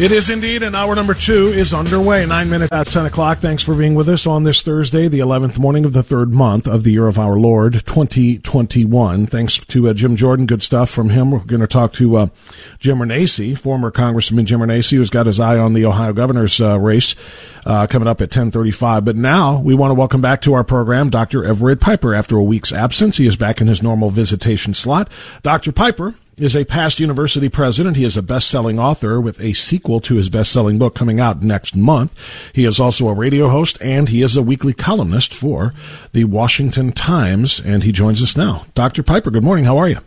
It is indeed, and hour number two is underway. Nine minutes past 10 o'clock. Thanks for being with us on this Thursday, the 11th morning of the third month of the year of our Lord, 2021. Thanks to uh, Jim Jordan. Good stuff from him. We're going to talk to uh, Jim Renacci, former Congressman Jim Renacci, who's got his eye on the Ohio governor's uh, race uh, coming up at 1035. But now we want to welcome back to our program Dr. Everett Piper. After a week's absence, he is back in his normal visitation slot. Dr. Piper is a past university president. He is a best-selling author with a sequel to his best-selling book coming out next month. He is also a radio host and he is a weekly columnist for the Washington Times and he joins us now. Dr. Piper, good morning. How are you?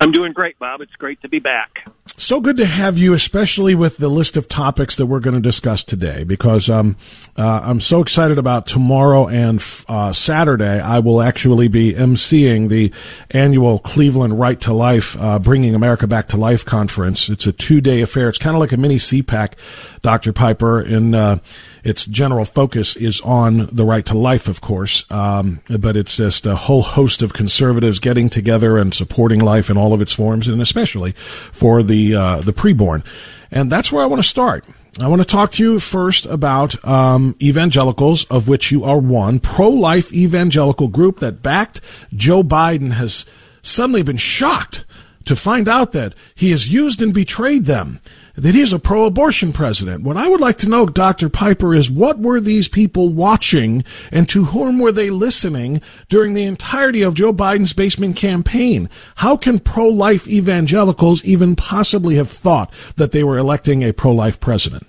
I'm doing great, Bob. It's great to be back. So good to have you, especially with the list of topics that we're going to discuss today, because um, uh, I'm so excited about tomorrow and uh, Saturday. I will actually be emceeing the annual Cleveland Right to Life, uh, Bringing America Back to Life conference. It's a two day affair. It's kind of like a mini CPAC, Dr. Piper, in uh, its general focus is on the right to life, of course, um, but it's just a whole host of conservatives getting together and supporting life in all of its forms, and especially for the uh, the preborn. And that's where I want to start. I want to talk to you first about um, evangelicals, of which you are one, pro-life evangelical group that backed Joe Biden has suddenly been shocked to find out that he has used and betrayed them that he's a pro abortion president. What I would like to know, Dr. Piper, is what were these people watching and to whom were they listening during the entirety of Joe Biden's basement campaign? How can pro life evangelicals even possibly have thought that they were electing a pro life president?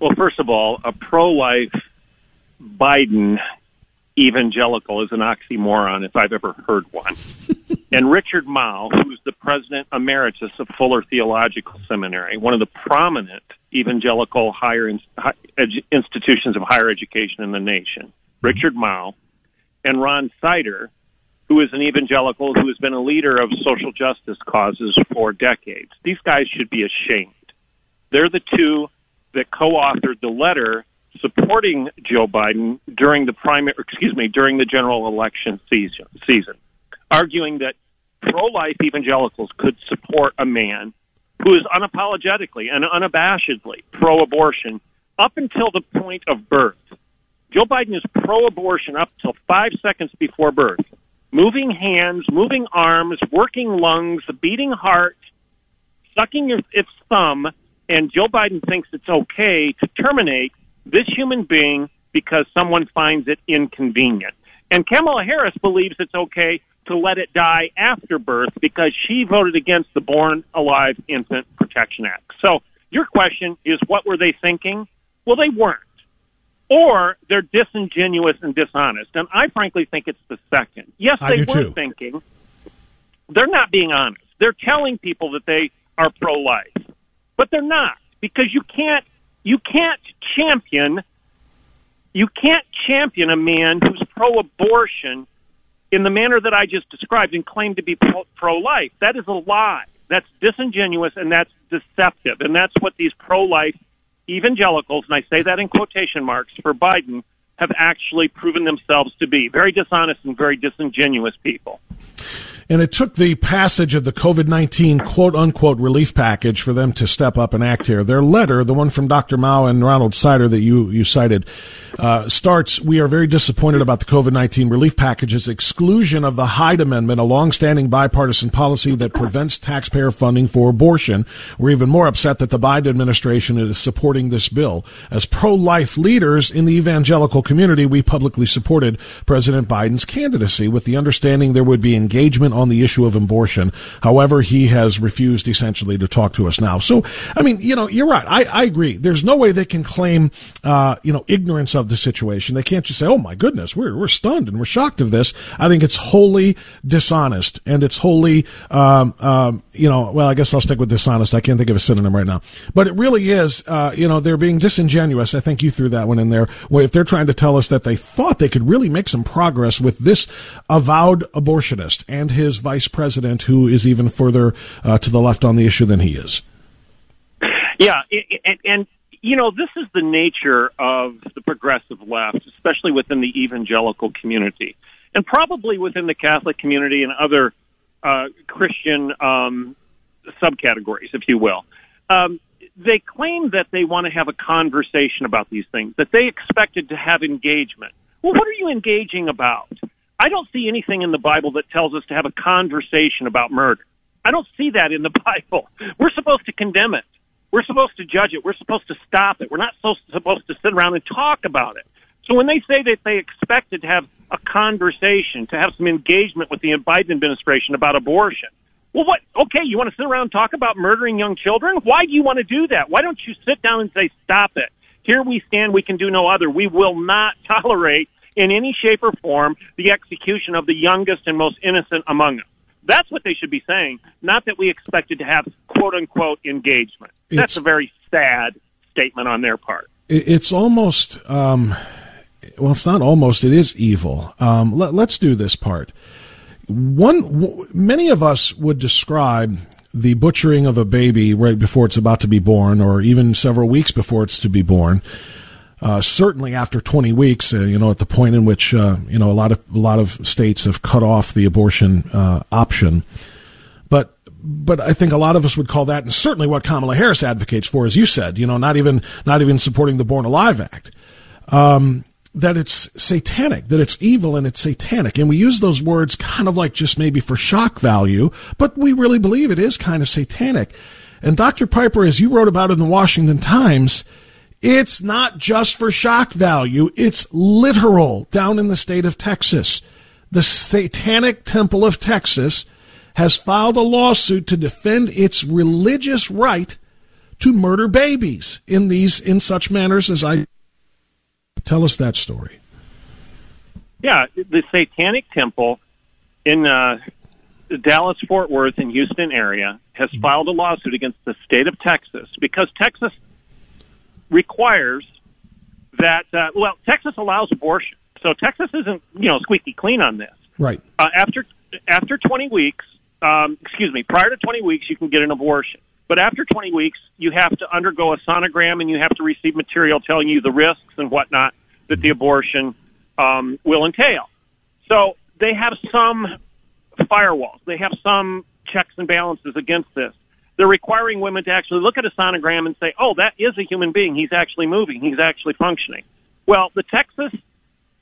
Well, first of all, a pro life Biden evangelical is an oxymoron if I've ever heard one. and Richard Mouw, who's the president emeritus of Fuller Theological Seminary, one of the prominent evangelical higher in, high, edu, institutions of higher education in the nation, Richard Mouw, and Ron Sider, who is an evangelical who has been a leader of social justice causes for decades. These guys should be ashamed. They're the two that co-authored the letter supporting Joe Biden during the primary, excuse me, during the general election season, season, arguing that pro-life evangelicals could support a man who is unapologetically and unabashedly pro-abortion up until the point of birth. Joe Biden is pro-abortion up till five seconds before birth. Moving hands, moving arms, working lungs, beating heart, sucking its thumb, and Joe Biden thinks it's okay to terminate this human being because someone finds it inconvenient. And Kamala Harris believes it's okay to let it die after birth because she voted against the Born Alive Infant Protection Act. So your question is what were they thinking? Well, they weren't. Or they're disingenuous and dishonest. And I frankly think it's the second. Yes, they were too. thinking. They're not being honest. They're telling people that they are pro life, but they're not because you can't you can't champion you can't champion a man who's pro-abortion in the manner that I just described and claim to be pro-life. That is a lie. That's disingenuous and that's deceptive. And that's what these pro-life evangelicals, and I say that in quotation marks for Biden, have actually proven themselves to be very dishonest and very disingenuous people. And it took the passage of the COVID 19 quote unquote relief package for them to step up and act here. Their letter, the one from Dr. Mouw and Ronald Sider that you, you cited, uh, starts We are very disappointed about the COVID 19 relief package's exclusion of the Hyde Amendment, a long-standing bipartisan policy that prevents taxpayer funding for abortion. We're even more upset that the Biden administration is supporting this bill. As pro life leaders in the evangelical community, we publicly supported President Biden's candidacy with the understanding there would be engagement on the issue of abortion. However, he has refused essentially to talk to us now. So, I mean, you know, you're right. I, I agree. There's no way they can claim, uh, you know, ignorance of the situation. They can't just say, "Oh my goodness, we're we're stunned and we're shocked of this." I think it's wholly dishonest and it's wholly, um, um, you know, well, I guess I'll stick with dishonest. I can't think of a synonym right now, but it really is. Uh, you know, they're being disingenuous. I think you threw that one in there. Where if they're trying to tell us that they thought they could really make some progress with this avowed abortionist and his vice president, who is even further uh, to the left on the issue than he is. Yeah, and, and you know, this is the nature of the progressive left, especially within the evangelical community, and probably within the Catholic community and other uh, Christian um, subcategories, if you will. Um, they claim that they want to have a conversation about these things, that they expected to have engagement. Well, what are you engaging about? I don't see anything in the Bible that tells us to have a conversation about murder. I don't see that in the Bible. We're supposed to condemn it. We're supposed to judge it. We're supposed to stop it. We're not supposed to sit around and talk about it. So when they say that they expected to have a conversation, to have some engagement with the Biden administration about abortion, well, what? Okay, you want to sit around and talk about murdering young children? Why do you want to do that? Why don't you sit down and say, stop it? Here we stand. We can do no other. We will not tolerate in any shape or form the execution of the youngest and most innocent among us. That's what they should be saying, not that we expected to have quote unquote engagement. That's it's, a very sad statement on their part. It's almost, um, well, it's not almost, it is evil. Um, let, let's do this part. One, w- many of us would describe the butchering of a baby right before it's about to be born, or even several weeks before it's to be born, uh, certainly after 20 weeks, uh, you know, at the point in which uh, you know a lot of a lot of states have cut off the abortion uh, option, but but I think a lot of us would call that, and certainly what Kamala Harris advocates for, as you said, you know, not even not even supporting the Born Alive Act. Um, that it's satanic, that it's evil and it's satanic. And we use those words kind of like just maybe for shock value, but we really believe it is kind of satanic. And Dr. Piper, as you wrote about in the Washington Times, it's not just for shock value, it's literal down in the state of Texas. The Satanic Temple of Texas has filed a lawsuit to defend its religious right to murder babies in these in such manners as I tell us that story. Yeah, the Satanic Temple in uh, the Dallas Fort Worth and Houston area has filed a lawsuit against the state of Texas because Texas requires that uh, well, Texas allows abortion, so Texas isn't you know squeaky clean on this. Right. Uh, after after 20 weeks, um, excuse me, prior to 20 weeks, you can get an abortion. But after 20 weeks, you have to undergo a sonogram and you have to receive material telling you the risks and whatnot that the abortion um, will entail. So they have some firewalls. They have some checks and balances against this. They're requiring women to actually look at a sonogram and say, oh, that is a human being. He's actually moving. He's actually functioning. Well, the Texas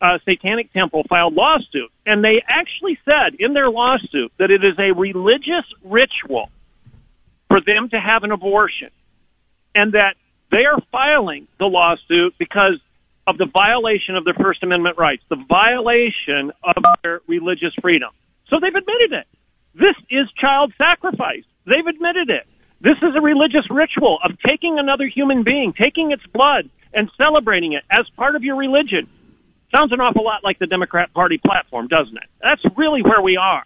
uh, Satanic Temple filed lawsuit, and they actually said in their lawsuit that it is a religious ritual for them to have an abortion, and that they are filing the lawsuit because of the violation of their First Amendment rights, the violation of their religious freedom. So they've admitted it. This is child sacrifice. They've admitted it. This is a religious ritual of taking another human being, taking its blood, and celebrating it as part of your religion. Sounds an awful lot like the Democrat Party platform, doesn't it? That's really where we are.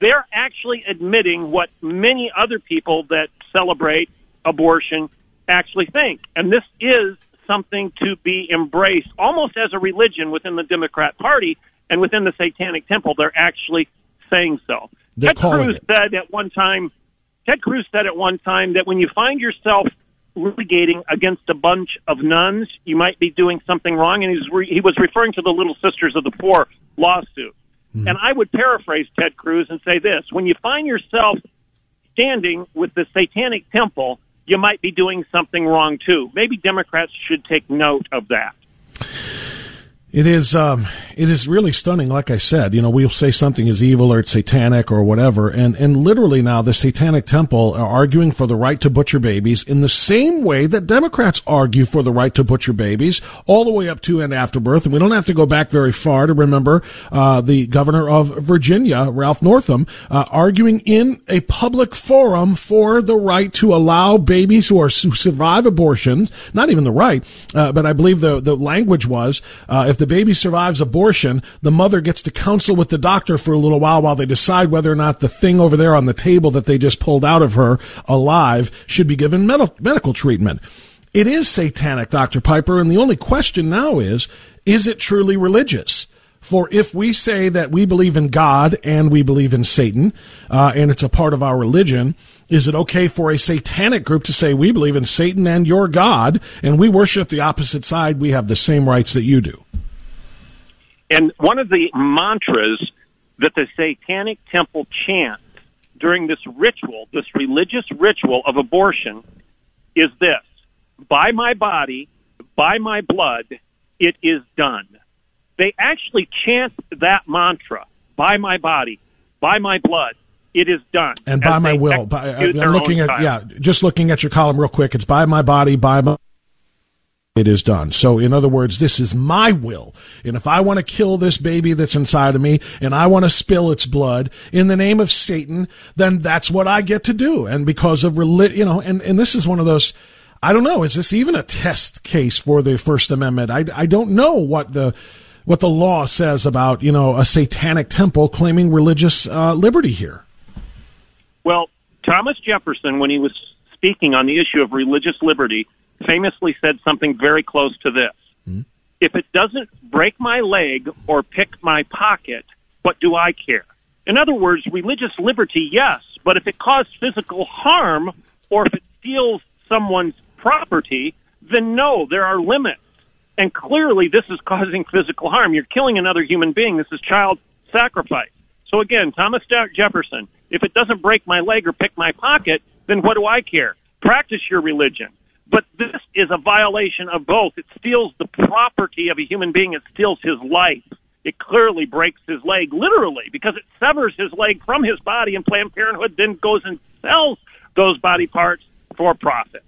They're actually admitting what many other people that celebrate abortion actually think. And this is something to be embraced almost as a religion within the Democrat Party and within the Satanic Temple. They're actually saying so. They're Ted Cruz it. said at one time Ted Cruz said at one time that when you find yourself litigating against a bunch of nuns, you might be doing something wrong. And he was, re- he was referring to the Little Sisters of the Poor lawsuit. Mm-hmm. And I would paraphrase Ted Cruz and say this when you find yourself standing with the Satanic Temple, you might be doing something wrong too. Maybe Democrats should take note of that. It is um, it is really stunning. Like I said, you know, we'll say something is evil or it's satanic or whatever, and and literally now the Satanic Temple are arguing for the right to butcher babies in the same way that Democrats argue for the right to butcher babies, all the way up to and after birth. And we don't have to go back very far to remember uh, the governor of Virginia, Ralph Northam, uh, arguing in a public forum for the right to allow babies who are who survive abortions, not even the right, uh, but I believe the the language was uh, if the baby survives abortion, the mother gets to counsel with the doctor for a little while while they decide whether or not the thing over there on the table that they just pulled out of her alive should be given med- medical treatment. It is satanic, Dr. Piper, and the only question now is, is it truly religious? For if we say that we believe in God and we believe in Satan, uh, and it's a part of our religion, is it okay for a satanic group to say we believe in Satan and your God, and we worship the opposite side? We have the same rights that you do. And one of the mantras that the Satanic Temple chants during this ritual, this religious ritual of abortion, is this By my body, by my blood, it is done. They actually chant that mantra by my body, by my blood, it is done. And by my will. By, uh, I'm looking at, yeah, just looking at your column real quick. It's by my body, by my it is done. So, in other words, this is my will. And if I want to kill this baby that's inside of me and I want to spill its blood in the name of Satan, then that's what I get to do. And because of religion, you know, and, and this is one of those, I don't know, is this even a test case for the First Amendment? I, I don't know what the, what the law says about, you know, a satanic temple claiming religious uh, liberty here. Well, Thomas Jefferson, when he was speaking on the issue of religious liberty, famously said something very close to this. Mm-hmm. If it doesn't break my leg or pick my pocket, what do I care? In other words, religious liberty, yes, but if it caused physical harm or if it steals someone's property, then no, there are limits. And clearly, this is causing physical harm. You're killing another human being. This is child sacrifice. So again, Thomas Jefferson, if it doesn't break my leg or pick my pocket, then what do I care? Practice your religion. But this is a violation of both. It steals the property of a human being. It steals his life. It clearly breaks his leg, literally, because it severs his leg from his body, and Planned Parenthood then goes and sells those body parts for profit.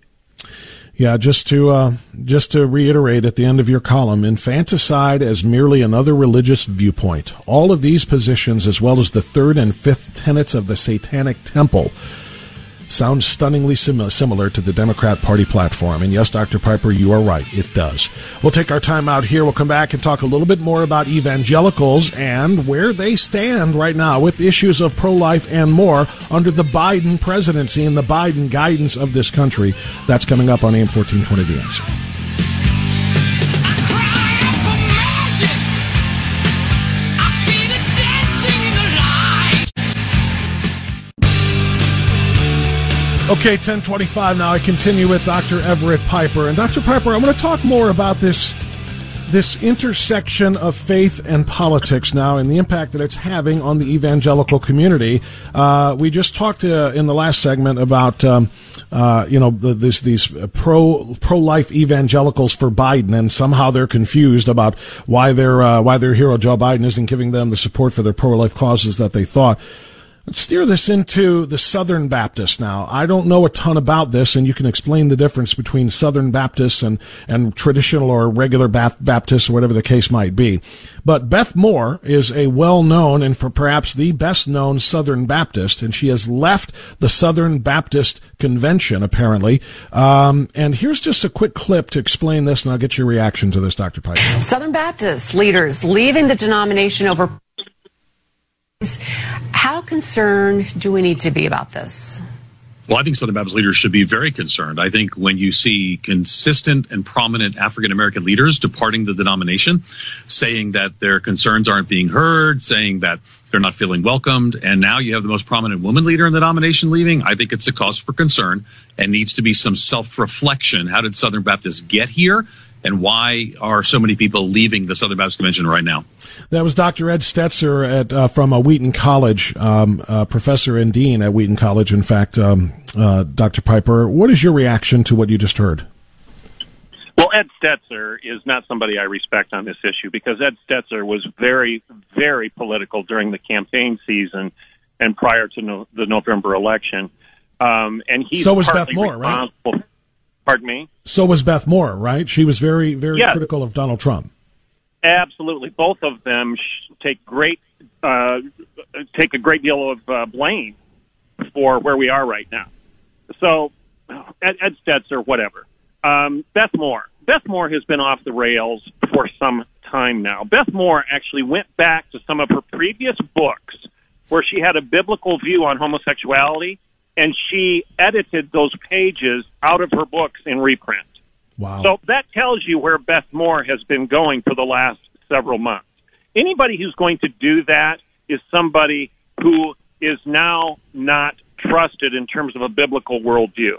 Yeah, just to uh, just to reiterate at the end of your column, infanticide as merely another religious viewpoint. All of these positions, as well as the third and fifth tenets of the Satanic Temple, sounds stunningly sim- similar to the Democrat Party platform. And yes, Dr. Piper, you are right. It does. We'll take our time out here. We'll come back and talk a little bit more about evangelicals and where they stand right now with issues of pro life and more under the Biden presidency and the Biden guidance of this country. That's coming up on AM 1420 The Answer. Okay, 1025 now. I continue with Dr. Everett Piper. And Dr. Piper, I want to talk more about this this intersection of faith and politics now and the impact that it's having on the evangelical community. Uh, we just talked uh, in the last segment about um, uh, you know the, this, these pro pro life evangelicals for Biden, and somehow they're confused about why their uh, why their hero Joe Biden isn't giving them the support for their pro life causes that they thought. Let's steer this into the Southern Baptist now. I don't know a ton about this, and you can explain the difference between Southern Baptists and, and traditional or regular Baptists or whatever the case might be. But Beth Moore is a well-known and for perhaps the best-known Southern Baptist, and she has left the Southern Baptist Convention, apparently. Um, and here's just a quick clip to explain this, and I'll get your reaction to this, Dr. Piper. Southern Baptist leaders leaving the denomination over how concerned do we need to be about this? Well, I think Southern Baptist leaders should be very concerned. I think when you see consistent and prominent African American leaders departing the denomination, saying that their concerns aren't being heard, saying that they're not feeling welcomed. And now you have the most prominent woman leader in the denomination leaving. I think it's a cause for concern and needs to be some self reflection. How did Southern Baptists get here? And why are so many people leaving the Southern Baptist Convention right now? That was Dr. Ed Stetzer at, uh, from uh, Wheaton College, um, uh, professor and dean at Wheaton College. In fact, um, uh, Dr. Piper, what is your reaction to what you just heard? Well, Ed Stetzer is not somebody I respect on this issue because Ed Stetzer was very, very political during the campaign season and prior to no, the November election. Um, and he's so was Beth Moore, right? Pardon me. So was Beth Moore, right? She was very, very yes. critical of Donald Trump. Absolutely, both of them take great uh, take a great deal of uh, blame for where we are right now. So, Ed, Ed Stetzer, whatever. Um, Beth Moore. Beth Moore has been off the rails for some time now. Beth Moore actually went back to some of her previous books where she had a biblical view on homosexuality, and she edited those pages out of her books in reprint. Wow. So that tells you where Beth Moore has been going for the last several months. Anybody who's going to do that is somebody who is now not trusted in terms of a biblical worldview.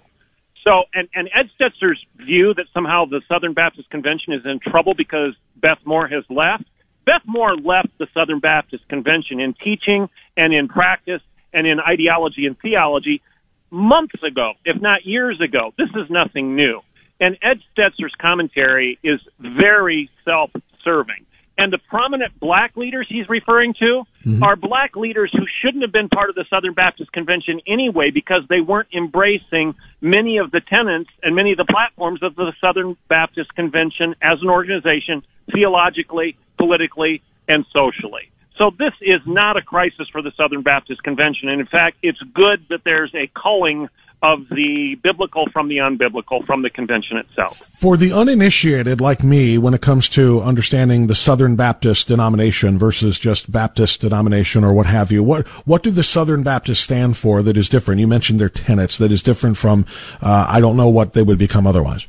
So, and, and Ed Stetzer's view that somehow the Southern Baptist Convention is in trouble because Beth Moore has left. Beth Moore left the Southern Baptist Convention in teaching and in practice and in ideology and theology months ago, if not years ago. This is nothing new. And Ed Stetzer's commentary is very self-serving. And the prominent black leaders he's referring to mm-hmm. are black leaders who shouldn't have been part of the Southern Baptist Convention anyway because they weren't embracing many of the tenets and many of the platforms of the Southern Baptist Convention as an organization, theologically, politically, and socially. So this is not a crisis for the Southern Baptist Convention. And in fact, it's good that there's a culling of the biblical from the unbiblical from the convention itself. For the uninitiated like me, when it comes to understanding the Southern Baptist denomination versus just Baptist denomination or what have you, what what do the Southern Baptists stand for that is different? You mentioned their tenets that is different from uh, I don't know what they would become otherwise.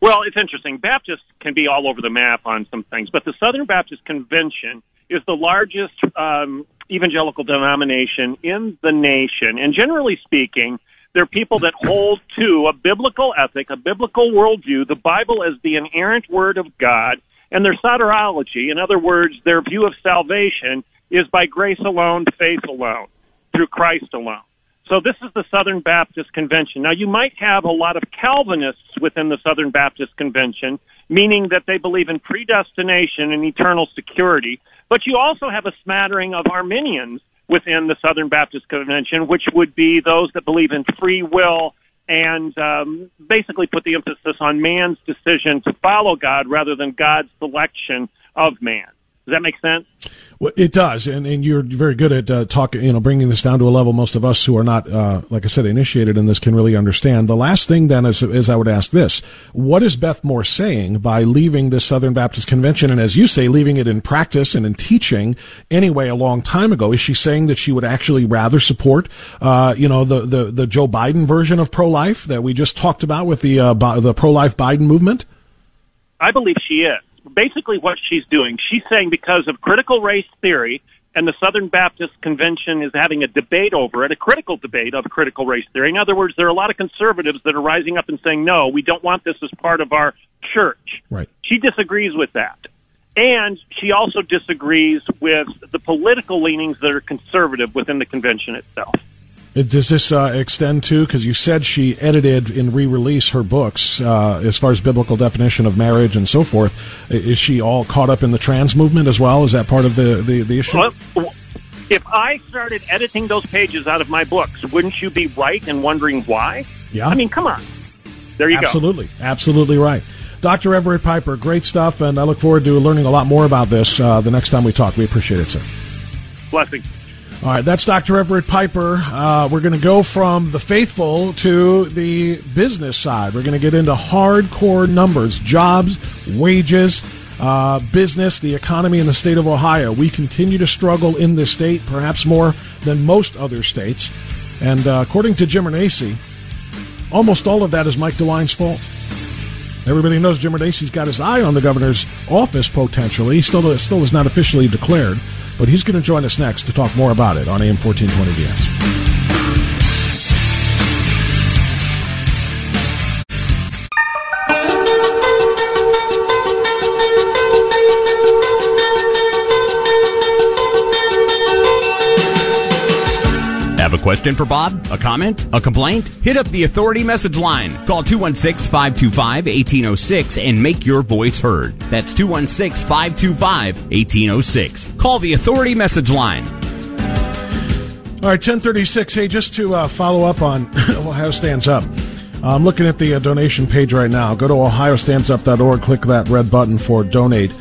Well, it's interesting. Baptists can be all over the map on some things, but the Southern Baptist Convention is the largest um, evangelical denomination in the nation. And generally speaking, they're people that hold to a biblical ethic, a biblical worldview, the Bible as the inerrant word of God, and their soteriology, in other words, their view of salvation, is by grace alone, faith alone, through Christ alone. So this is the Southern Baptist Convention. Now you might have a lot of Calvinists within the Southern Baptist Convention, meaning that they believe in predestination and eternal security. But you also have a smattering of Arminians within the Southern Baptist Convention, which would be those that believe in free will and um, basically put the emphasis on man's decision to follow God rather than God's selection of man. Does that make sense? Well, it does, and, and you're very good at uh, talking, you know, bringing this down to a level most of us who are not, uh, like I said, initiated in this can really understand. The last thing then is, is I would ask this: What is Beth Moore saying by leaving the Southern Baptist Convention, and as you say, leaving it in practice and in teaching anyway a long time ago? Is she saying that she would actually rather support, uh, you know, the, the the Joe Biden version of pro-life that we just talked about with the uh, the pro-life Biden movement? I believe she is basically what she's doing. She's saying because of critical race theory, and the Southern Baptist Convention is having a debate over it, a critical debate of critical race theory. In other words, there are a lot of conservatives that are rising up and saying, no, we don't want this as part of our church. Right. She disagrees with that. And she also disagrees with the political leanings that are conservative within the convention itself. Does this uh, extend to? Because you said she edited and re-release her books uh, as far as biblical definition of marriage and so forth. Is she all caught up in the trans movement as well? Is that part of the the, the issue? Well, if I started editing those pages out of my books, wouldn't you be right in wondering why? Yeah. I mean, come on. There you Absolutely. go. Absolutely. Absolutely right. Dr. Everett Piper, great stuff, and I look forward to learning a lot more about this uh, the next time we talk. We appreciate it, sir. Blessing. All right, that's Dr. Everett Piper. Uh, we're going to go from the faithful to the business side. We're going to get into hardcore numbers, jobs, wages, uh, business, the economy in the state of Ohio. We continue to struggle in this state, perhaps more than most other states. And uh, according to Jim Renacci, almost all of that is Mike DeWine's fault. Everybody knows Jim Renacci's got his eye on the governor's office potentially. He still, still is not officially declared. But he's going to join us next to talk more about it on AM 1420 The Answer. Question for Bob? A comment? A complaint? Hit up the Authority message line. Call 216 525 1806 and make your voice heard. That's 216 525 1806. Call the Authority message line. All right, 1036. Hey, just to uh, follow up on Ohio Stands Up. I'm looking at the uh, donation page right now. Go to ohiostandsup.org, click that red button for donate.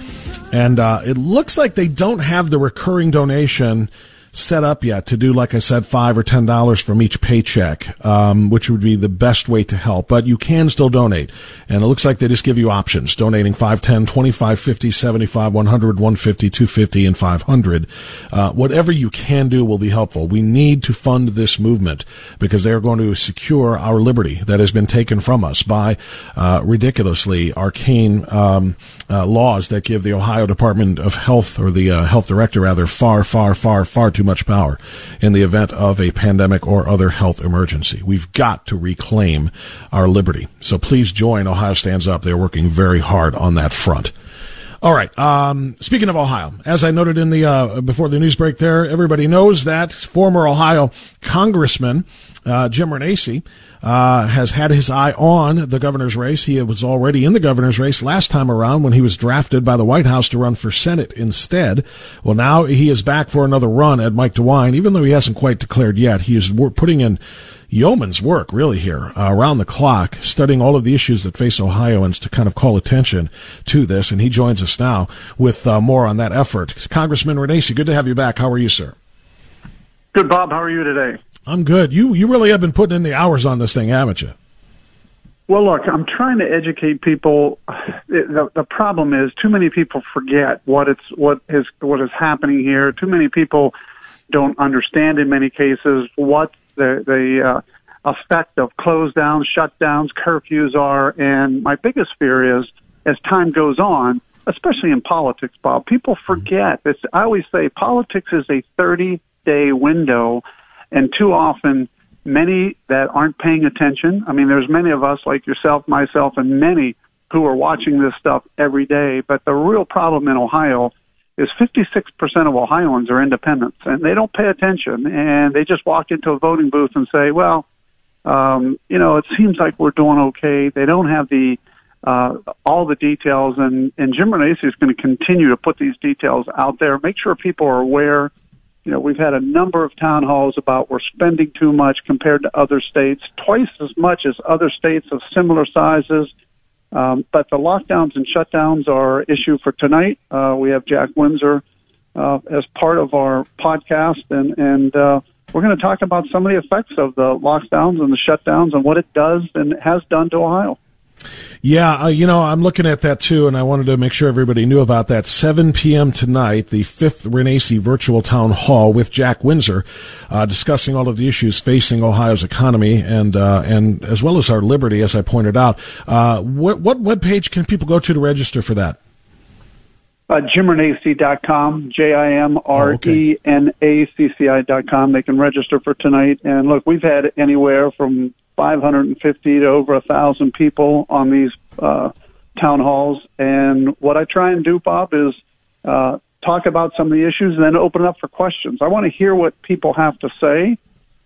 And uh, it looks like they don't have the recurring donation set up yet to do, like I said, five or ten dollars from each paycheck, um, which would be the best way to help. But you can still donate, and it looks like they just give you options: donating 5, 10, 25, 50, 75, 100, 150, 250, and 500. Uh, whatever you can do will be helpful. We need to fund this movement because they are going to secure our liberty that has been taken from us by uh, ridiculously arcane um, uh, laws that give the Ohio Department of Health or the uh, health director rather far, far, far, far too much power in the event of a pandemic or other health emergency. We've got to reclaim our liberty. So please join Ohio Stands Up. They're working very hard on that front. All right. Um, speaking of Ohio, as I noted in the uh, before the news break, there everybody knows that former Ohio Congressman uh, Jim Renacci uh, has had his eye on the governor's race. He was already in the governor's race last time around when he was drafted by the White House to run for Senate instead. Well, now he is back for another run at Mike DeWine, even though he hasn't quite declared yet. He is putting in yeoman's work really here uh, around the clock studying all of the issues that face ohioans to kind of call attention to this and he joins us now with uh, more on that effort congressman renacci good to have you back how are you sir good bob how are you today i'm good you you really have been putting in the hours on this thing haven't you well, look, I'm trying to educate people. The, the problem is too many people forget what it's what is what is happening here. Too many people don't understand in many cases what the the uh, effect of close downs, shutdowns, curfews are. And my biggest fear is as time goes on, especially in politics, Bob, people forget. It's, I always say politics is a 30 day window, and too often many that aren't paying attention. I mean, there's many of us like yourself, myself, and many who are watching this stuff every day. But the real problem in Ohio is 56% of Ohioans are independents and they don't pay attention and they just walk into a voting booth and say, well, um, you know, it seems like we're doing okay. They don't have the, uh, all the details and, and Jim Renacci is going to continue to put these details out there, make sure people are aware. You know, we've had a number of town halls about we're spending too much compared to other states, twice as much as other states of similar sizes um, but the lockdowns and shutdowns are issue for tonight. Uh, we have Jack Windsor uh, as part of our podcast, and and uh, we're going to talk about some of the effects of the lockdowns and the shutdowns and what it does and has done to Ohio. Yeah, uh, you know, I'm looking at that too, and I wanted to make sure everybody knew about that. 7 p.m. tonight, the fifth Renacci virtual town hall with Jack Windsor, uh, discussing all of the issues facing Ohio's economy and uh, and as well as our liberty, as I pointed out. Uh, what what web page can people go to to register for that? Uh, JimRenacci.com, J-I-M-R-E-N-A-C-C-I dot com. They can register for tonight. And look, we've had anywhere from 550 to over a thousand people on these uh, town halls. And what I try and do, Bob, is uh, talk about some of the issues and then open it up for questions. I want to hear what people have to say.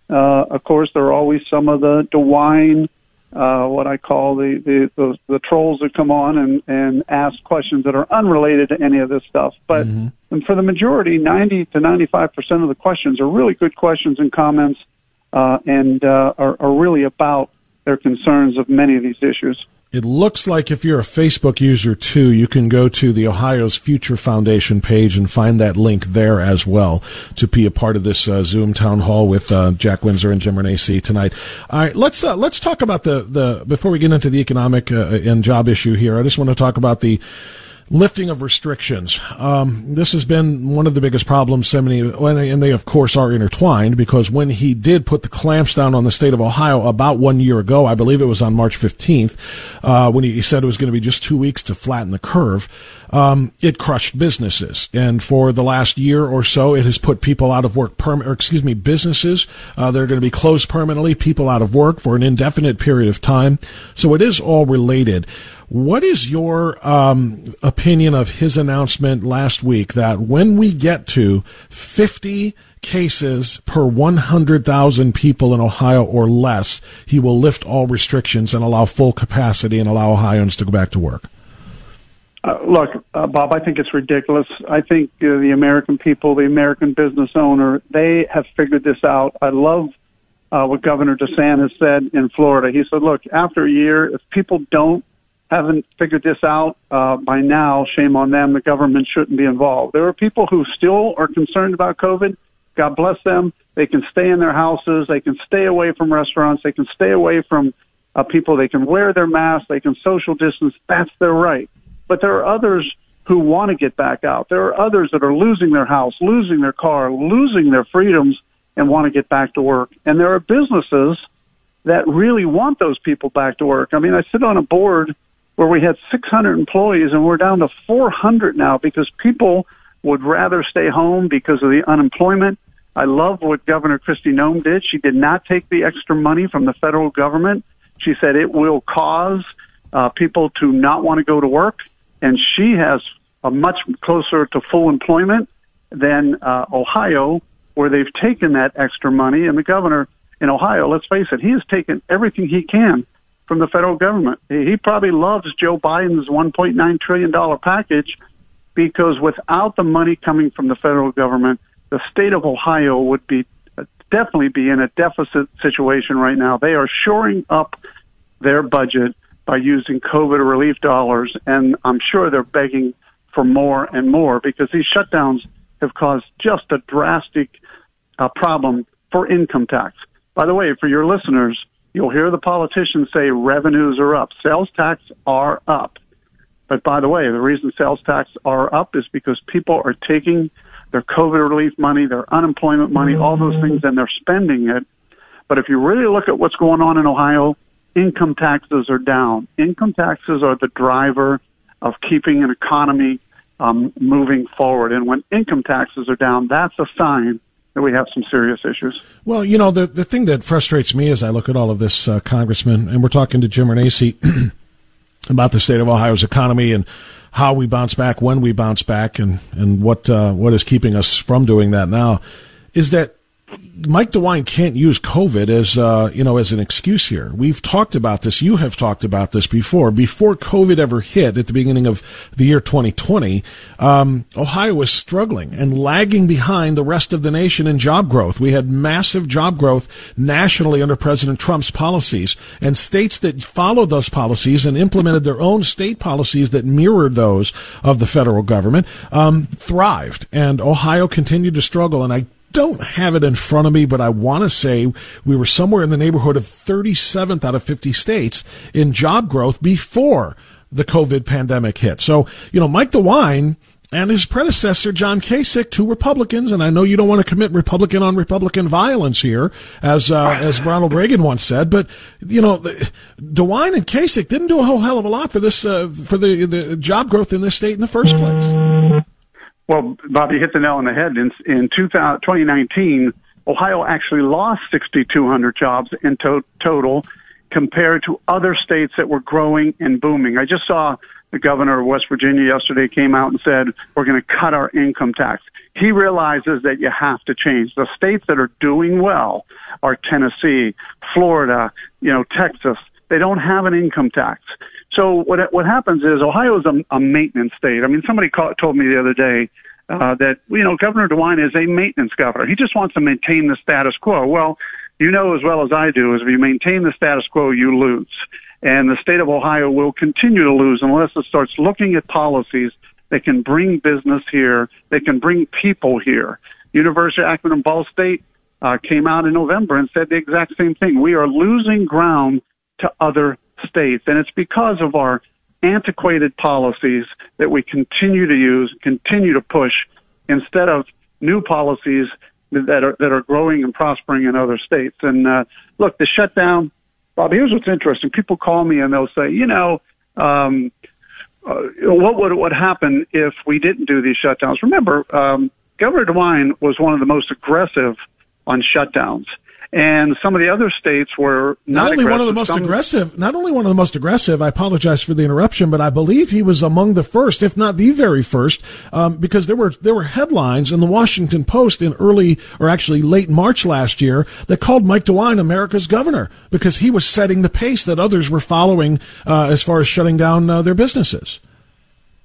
Uh, of course, there are always some of the DeWine, uh, what I call the, the, the, the trolls that come on and, and ask questions that are unrelated to any of this stuff. But mm-hmm. for the majority, 90 to 95% of the questions are really good questions and comments uh, and uh, are, are really about their concerns of many of these issues. It looks like if you're a Facebook user too, you can go to the Ohio's Future Foundation page and find that link there as well to be a part of this uh, Zoom town hall with uh, Jack Windsor and Jim Renacci tonight. All right, let's uh, let's talk about the the before we get into the economic uh, and job issue here. I just want to talk about the lifting of restrictions. Um, this has been one of the biggest problems. So many, and they of course are intertwined because when he did put the clamps down on the state of Ohio about one year ago, I believe it was on March 15th, uh, when he said it was going to be just two weeks to flatten the curve. Um, it crushed businesses, and for the last year or so, it has put people out of work. Or excuse me, businesses uh, they're going to be closed permanently. People out of work for an indefinite period of time. So it is all related. What is your um, opinion of his announcement last week that when we get to 50 cases per 100,000 people in Ohio or less, he will lift all restrictions and allow full capacity and allow Ohioans to go back to work? Uh, look, uh, Bob, I think it's ridiculous. I think uh, the American people, the American business owner, they have figured this out. I love uh, what Governor DeSantis said in Florida. He said, look, after a year, if people don't haven't figured this out uh, by now, shame on them. The government shouldn't be involved. There are people who still are concerned about COVID. God bless them. They can stay in their houses. They can stay away from restaurants. They can stay away from uh, people. They can wear their masks. They can social distance. That's their right. But there are others who want to get back out. There are others that are losing their house, losing their car, losing their freedoms, and want to get back to work. And there are businesses that really want those people back to work. I mean, I sit on a board where we had 600 employees and we're down to 400 now because people would rather stay home because of the unemployment. I love what Governor Kristi Noem did. She did not take the extra money from the federal government. She said it will cause uh, people to not want to go to work, and she has a much closer to full employment than uh, Ohio, where they've taken that extra money. And the governor in Ohio, let's face it, he has taken everything he can from the federal government. He probably loves Joe Biden's $1.9 trillion package because without the money coming from the federal government, the state of Ohio would be definitely be in a deficit situation right now. They are shoring up their budget by using COVID relief dollars, and I'm sure they're begging for more and more because these shutdowns have caused just a drastic uh, problem for income tax. By the way, for your listeners, You'll hear the politicians say revenues are up. Sales tax are up. But by the way, the reason sales tax are up is because people are taking their COVID relief money, their unemployment money, all those things, and they're spending it. But if you really look at what's going on in Ohio, income taxes are down. Income taxes are the driver of keeping an economy um, moving forward. And when income taxes are down, that's a sign that we have some serious issues. Well, you know, the the thing that frustrates me as I look at all of this, uh, Congressman, and we're talking to Jim Renacci about the state of Ohio's economy and how we bounce back, when we bounce back, and and what uh, what is keeping us from doing that now, is that Mike DeWine can't use COVID as uh, you know as an excuse here. We've talked about this. You have talked about this before. Before COVID ever hit at the beginning of the year 2020, um, Ohio was struggling and lagging behind the rest of the nation in job growth. We had massive job growth nationally under President Trump's policies, and states that followed those policies and implemented their own state policies that mirrored those of the federal government um, thrived. And Ohio continued to struggle. And I don't have it in front of me, but I want to say we were somewhere in the neighborhood of 37th out of 50 states in job growth before the COVID pandemic hit. So, you know, Mike DeWine and his predecessor, John Kasich, two Republicans, and I know you don't want to commit Republican on Republican violence here, as uh, as Ronald Reagan once said, but you know, DeWine and Kasich didn't do a whole hell of a lot for this uh, for the the job growth in this state in the first place. Well, Bobby hit the nail on the head. In, in 2000, 2019, Ohio actually lost 6,200 jobs in to- total compared to other states that were growing and booming. I just saw the governor of West Virginia yesterday came out and said, we're going to cut our income tax. He realizes that you have to change. The states that are doing well are Tennessee, Florida, you know, Texas. They don't have an income tax. So what what happens is Ohio is a, a maintenance state. I mean, somebody called, told me the other day uh, that you know Governor DeWine is a maintenance governor. He just wants to maintain the status quo. Well, you know as well as I do, is if you maintain the status quo, you lose, and the state of Ohio will continue to lose unless it starts looking at policies that can bring business here, that can bring people here. University of Akron and Ball State uh, came out in November and said the exact same thing. We are losing ground to other states. And it's because of our antiquated policies that we continue to use, continue to push, instead of new policies that are that are growing and prospering in other states. And uh, look, the shutdown, Bob. Here's what's interesting. People call me and they'll say, you know. Um, uh, what would what happen if we didn't do these shutdowns? Remember, um, Governor DeWine was one of the most aggressive on shutdowns and some of the other states were not, not only one of the most some, aggressive, not only one of the most aggressive. I apologize for the interruption, but I believe he was among the first, if not the very first, um, because there were there were headlines in the Washington Post in early or actually late March last year that called Mike DeWine America's governor because he was setting the pace that others were following uh, as far as shutting down uh, their businesses.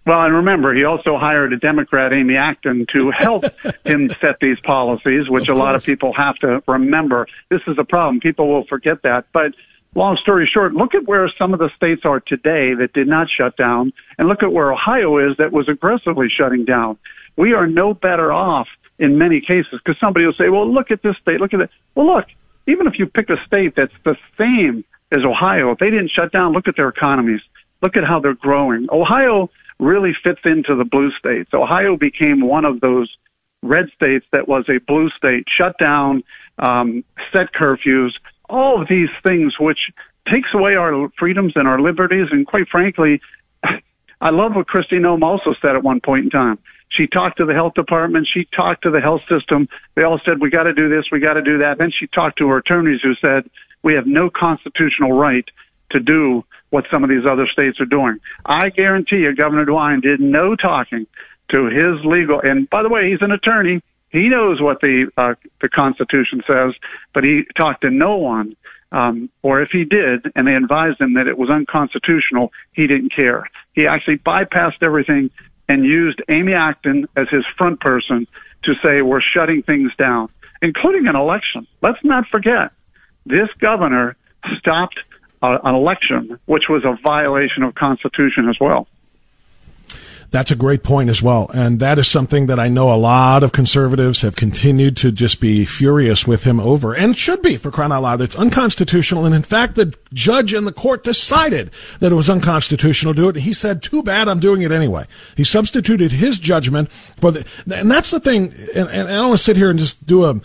Well, and remember, he also hired a Democrat, Amy Acton, to help him set these policies, which a lot of people have to remember. This is a problem. People will forget that. But long story short, look at where some of the states are today that did not shut down, and look at where Ohio is that was aggressively shutting down. We are no better off in many cases because somebody will say, well, look at this state, look at that. Well, look, even if you pick a state that's the same as Ohio, if they didn't shut down, look at their economies. Look at how they're growing. Ohio really fits into the blue states. Ohio became one of those red states that was a blue state, shut down, um, set curfews, all of these things which takes away our freedoms and our liberties. And quite frankly, I love what Kristi Noem also said at one point in time. She talked to the health department. She talked to the health system. They all said, we got to do this. We got to do that. Then she talked to her attorneys who said, we have no constitutional right to do what some of these other states are doing. I guarantee you, Governor DeWine did no talking to his legal. And by the way, he's an attorney. He knows what the uh, the Constitution says, but he talked to no one. Um, or if he did, and they advised him that it was unconstitutional, he didn't care. He actually bypassed everything and used Amy Acton as his front person to say we're shutting things down, including an election. Let's not forget this governor stopped uh, an election, which was a violation of Constitution as well. That's a great point as well. And that is something that I know a lot of conservatives have continued to just be furious with him over and should be for crying out loud. It's unconstitutional. And in fact, the judge in the court decided that it was unconstitutional to do it. And he said, too bad, I'm doing it anyway. He substituted his judgment for the, and that's the thing. And, and I don't want to sit here and just do a,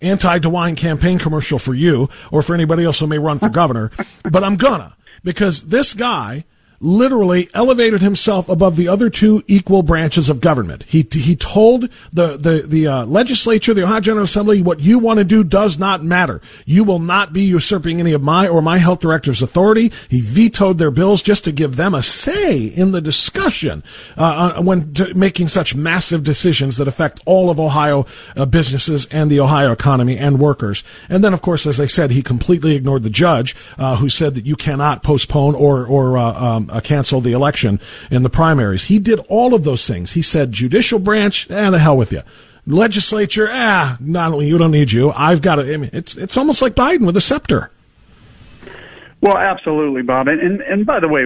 anti DeWine campaign commercial for you or for anybody else who may run for governor, but I'm gonna because this guy literally elevated himself above the other two equal branches of government. He he told the the the uh, legislature, the Ohio General Assembly, what you want to do does not matter. You will not be usurping any of my or my health director's authority. He vetoed their bills just to give them a say in the discussion uh, when t- making such massive decisions that affect all of Ohio uh, businesses and the Ohio economy and workers. And then, of course, as I said, he completely ignored the judge uh, who said that you cannot postpone or or uh, um, uh, cancel the election in the primaries. He did all of those things. He said, judicial branch, eh, the hell with you. Legislature, ah, not only you don't need you. I've got it. Mean, it's it's almost like Biden with a scepter. Well, absolutely, Bob. And, and and by the way,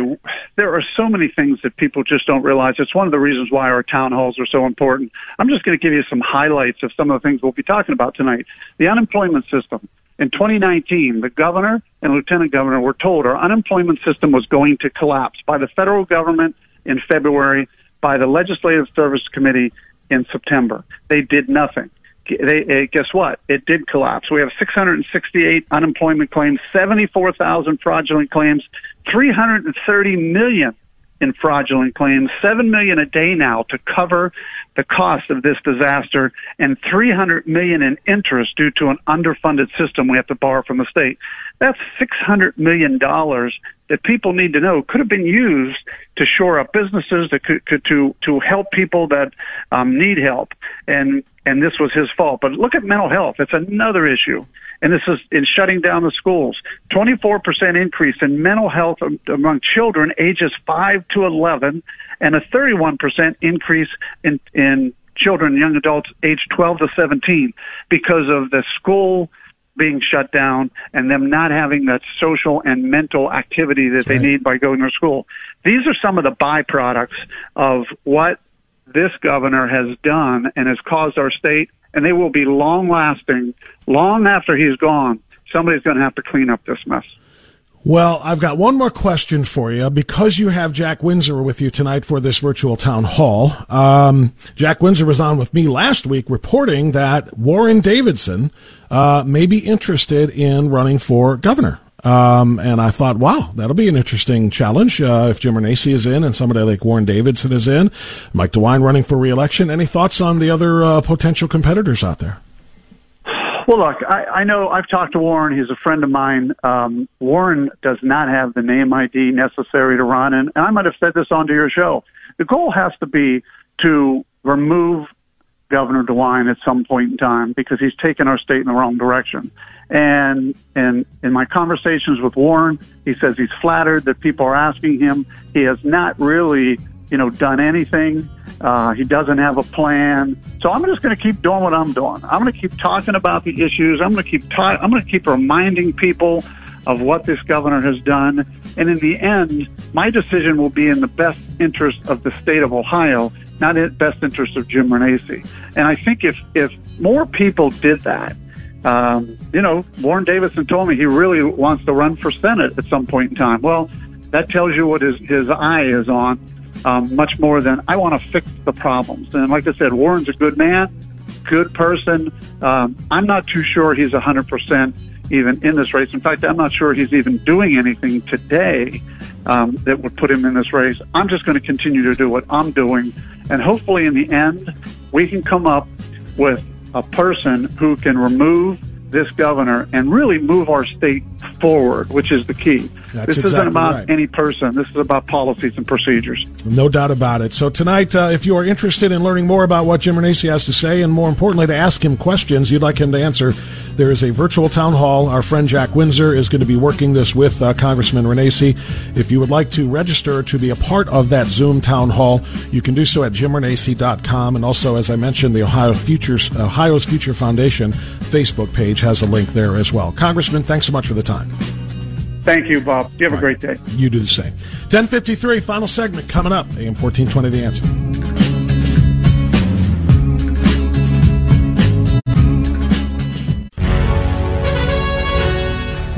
there are so many things that people just don't realize. It's one of the reasons why our town halls are so important. I'm just going to give you some highlights of some of the things we'll be talking about tonight. The unemployment system. In 2019, the governor and lieutenant governor were told our unemployment system was going to collapse by the federal government in February, by the Legislative Service Committee in September. They did nothing. They, uh, guess what? It did collapse. We have 668 unemployment claims, 74,000 fraudulent claims, 330 million in fraudulent claims, 7 million a day now to cover the cost of this disaster and 300 million in interest due to an underfunded system we have to borrow from the state. That's 600 million dollars that people need to know could have been used to shore up businesses to to to help people that um, need help and and this was his fault. But look at mental health. It's another issue. And this is in shutting down the schools. 24% increase in mental health among children ages 5 to 11 and a 31% increase in, in children young adults aged 12 to 17 because of the school being shut down and them not having that social and mental activity that That's they right. need by going to school. These are some of the byproducts of what this governor has done and has caused our state, and they will be long lasting, long after he's gone. Somebody's going to have to clean up this mess. Well, I've got one more question for you because you have Jack Windsor with you tonight for this virtual town hall. Um, Jack Windsor was on with me last week reporting that Warren Davidson uh, may be interested in running for governor. Um, and I thought, wow, that'll be an interesting challenge uh, if Jim Renacci is in and somebody like Warren Davidson is in. Mike DeWine running for reelection. Any thoughts on the other uh, potential competitors out there? Well, look, I, I know I've talked to Warren. He's a friend of mine. Um, Warren does not have the name ID necessary to run, and, and I might have said this onto your show. The goal has to be to remove Governor DeWine at some point in time because he's taken our state in the wrong direction. And and in my conversations with Warren, he says he's flattered that people are asking him. He has not really, you know, done anything. Uh, he doesn't have a plan. So I'm just going to keep doing what I'm doing. I'm going to keep talking about the issues. I'm going to keep ta- I'm going to keep reminding people of what this governor has done. And in the end, my decision will be in the best interest of the state of Ohio, not in the best interest of Jim Renacci. And I think if, if more people did that, um, you know, Warren Davidson told me he really wants to run for Senate at some point in time. Well, that tells you what his, his eye is on um, much more than I want to fix the problems. And like I said, Warren's a good man, good person. Um, I'm not too sure he's 100% even in this race. In fact, I'm not sure he's even doing anything today um, that would put him in this race. I'm just going to continue to do what I'm doing. And hopefully, in the end, we can come up with a person who can remove this governor and really move our state forward, which is the key. That's this exactly isn't about right. any person. This is about policies and procedures. No doubt about it. So tonight, uh, if you are interested in learning more about what Jim Renacci has to say, and more importantly, to ask him questions you'd like him to answer, there is a virtual town hall. Our friend Jack Windsor is going to be working this with uh, Congressman Renacci. If you would like to register to be a part of that Zoom town hall, you can do so at jimrenacci.com. And also, as I mentioned, the Ohio Futures, Ohio's Future Foundation Facebook page has a link there as well. Congressman, thanks so much for the time. Thank you, Bob. You have a great day. You do the same. 1053, final segment coming up. AM 1420, The Answer.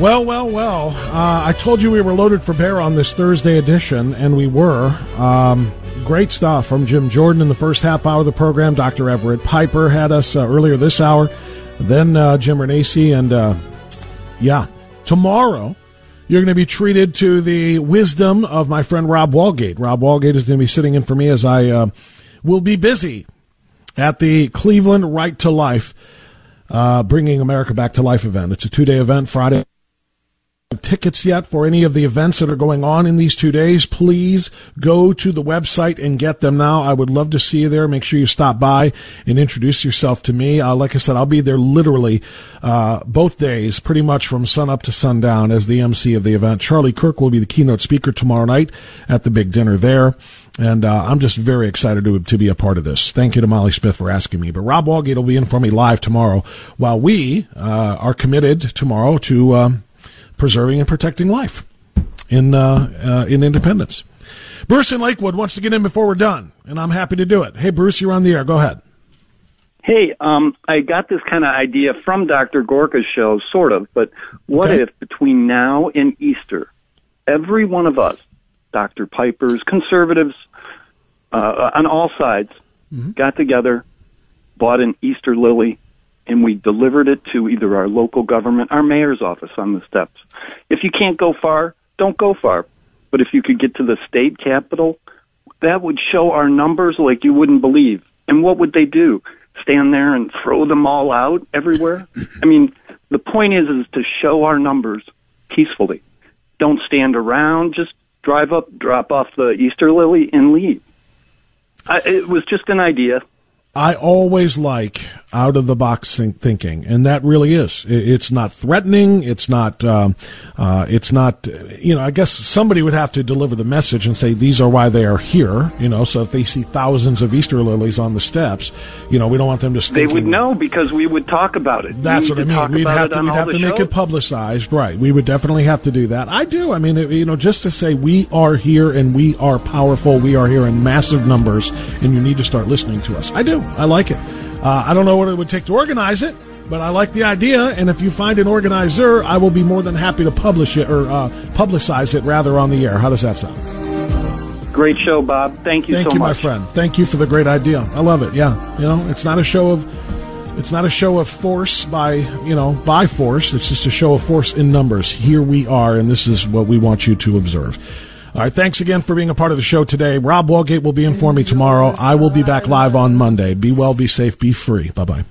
Well, well, well. Uh, I told you we were loaded for bear on this Thursday edition, and we were. Um, great stuff from Jim Jordan in the first half hour of the program. Dr. Everett Piper had us uh, earlier this hour. Then uh, Jim Renacci, and uh, yeah, tomorrow you're going to be treated to the wisdom of my friend Rob Walgate. Rob Walgate is going to be sitting in for me as I uh, will be busy at the Cleveland Right to Life, uh, Bringing America Back to Life event. It's a two day event, Friday tickets yet for any of the events that are going on in these two days, please go to the website and get them now. I would love to see you there. Make sure you stop by and introduce yourself to me. Uh, like I said, I'll be there literally uh, both days, pretty much from sun up to sundown as the MC of the event. Charlie Kirk will be the keynote speaker tomorrow night at the big dinner there. And uh, I'm just very excited to, to be a part of this. Thank you to Molly Smith for asking me. But Rob Walgate will be in for me live tomorrow while we uh, are committed tomorrow to um, preserving and protecting life in uh, uh, in Independence. Bruce in Lakewood wants to get in before we're done, and I'm happy to do it. Hey, Bruce, you're on the air. Go ahead. Hey, um, I got this kind of idea from Dr. Gorka's show, sort of, but what Okay. if between now and Easter, every one of us, Dr. Pipers, conservatives, uh, on all sides, got together, bought an Easter lily, and we delivered it to either our local government, our mayor's office on the steps. If you can't go far, don't go far. But if you could get to the state capitol, that would show our numbers like you wouldn't believe. And what would they do? Stand there and throw them all out everywhere? I mean, the point is is to show our numbers peacefully. Don't stand around, just drive up, drop off the Easter lily and leave. I, it was just an idea. I always like out of the box think- thinking, and that really is. It's not threatening. It's not. Um, uh, it's not. You know, I guess somebody would have to deliver the message and say these are why they are here. You know, so if they see thousands of Easter lilies on the steps, you know, we don't want them to. They would know because we would talk about it. That's We what I mean. We'd have to we'd have to make shows. it publicized, right? We would definitely have to do that. I do. I mean, you know, just to say we are here and we are powerful. We are here in massive numbers, and you need to start listening to us. I do. I like it. Uh, I don't know what it would take to organize it, but I like the idea. And if you find an organizer, I will be more than happy to publish it or uh, publicize it rather on the air. How does that sound? Great show, Bob. Thank you Thank so you, much. my friend. Thank you for the great idea. I love it. Yeah, you know, it's not a show of it's not a show of force by you know by force. It's just a show of force in numbers. Here we are, and this is what we want you to observe. All right, thanks again for being a part of the show today. Rob Walgate will be in for me tomorrow. I will be back live on Monday. Be well, be safe, be free. Bye bye.